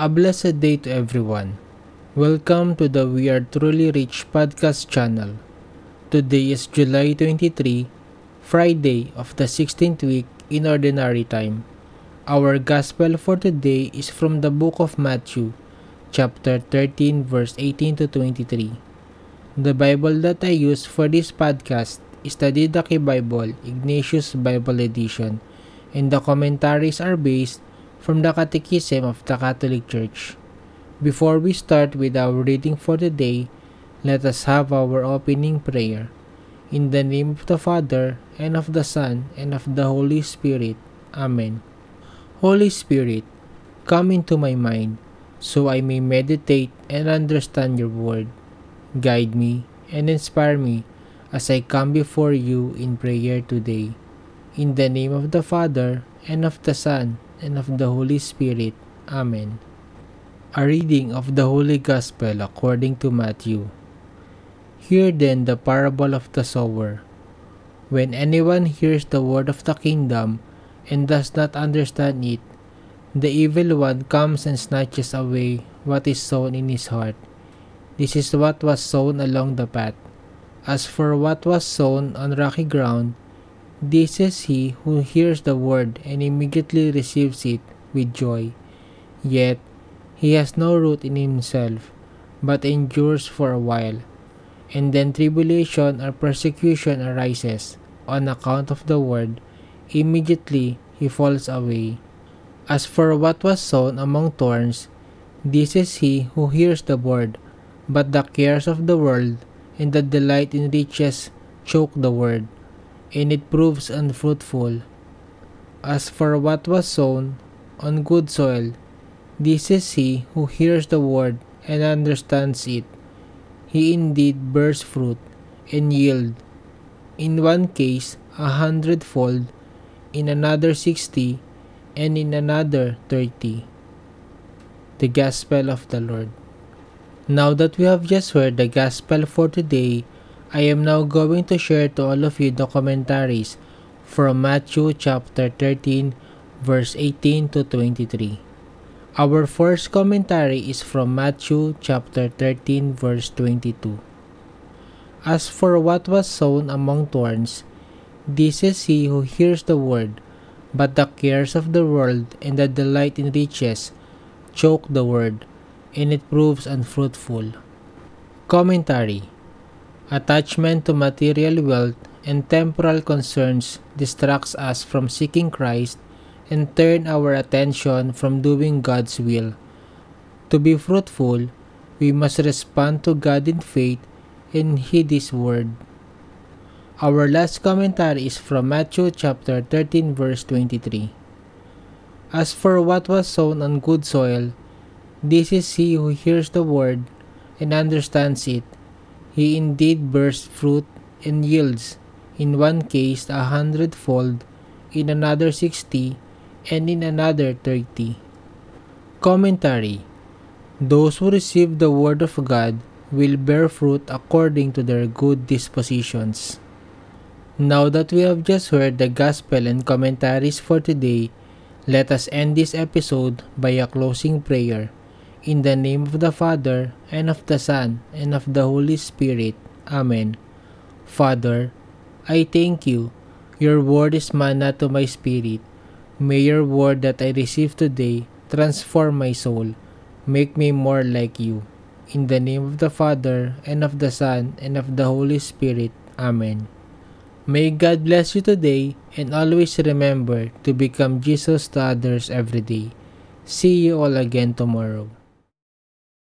A blessed day to everyone. Welcome to the We Are Truly Rich podcast channel. Today is July 23, Friday of the 16th week in Ordinary Time. Our Gospel for today is from the book of Matthew, chapter 13, verse 18 to 23. The Bible that I use for this podcast is the Didache Bible, Ignatius Bible Edition, and the commentaries are based from the Catechism of the Catholic Church. Before we start with our reading for the day, let us have our opening prayer. In the name of the Father, and of the Son, and of the Holy Spirit. Amen. Holy Spirit, come into my mind, so I may meditate and understand your word. Guide me and inspire me as I come before you in prayer today. In the name of the Father, and of the Son, and of the Holy Spirit. Amen. A reading of the Holy Gospel according to Matthew. Hear then the parable of the sower. When anyone hears the word of the kingdom and does not understand it, the evil one comes and snatches away what is sown in his heart. This is what was sown along the path. As for what was sown on rocky ground, this is he who hears the word and immediately receives it with joy. Yet he has no root in himself, but endures for a while. And then tribulation or persecution arises on account of the word. Immediately he falls away. As for what was sown among thorns, this is he who hears the word, but the cares of the world and the delight in riches choke the word and it proves unfruitful. As for what was sown on good soil, this is he who hears the word and understands it. He indeed bears fruit and yield, in one case a hundredfold, in another sixty, and in another thirty. The Gospel of the Lord. Now that we have just heard the Gospel for today, I am now going to share to all of you the commentaries from Matthew chapter 13 verse 18 to 23. Our first commentary is from Matthew chapter 13 verse 22. As for what was sown among thorns, this is he who hears the word, but the cares of the world and the delight in riches choke the word, and it proves unfruitful. Commentary Attachment to material wealth and temporal concerns distracts us from seeking Christ and turn our attention from doing God's will. To be fruitful, we must respond to God in faith and heed His word. Our last commentary is from Matthew chapter 13 verse 23. As for what was sown on good soil, this is he who hears the word and understands it he indeed bears fruit and yields, in one case a hundredfold, in another sixty, and in another thirty. Commentary Those who receive the Word of God will bear fruit according to their good dispositions. Now that we have just heard the Gospel and commentaries for today, let us end this episode by a closing prayer. In the name of the Father, and of the Son, and of the Holy Spirit. Amen. Father, I thank you. Your word is manna to my spirit. May your word that I receive today transform my soul. Make me more like you. In the name of the Father, and of the Son, and of the Holy Spirit. Amen. May God bless you today and always remember to become Jesus to others every day. See you all again tomorrow.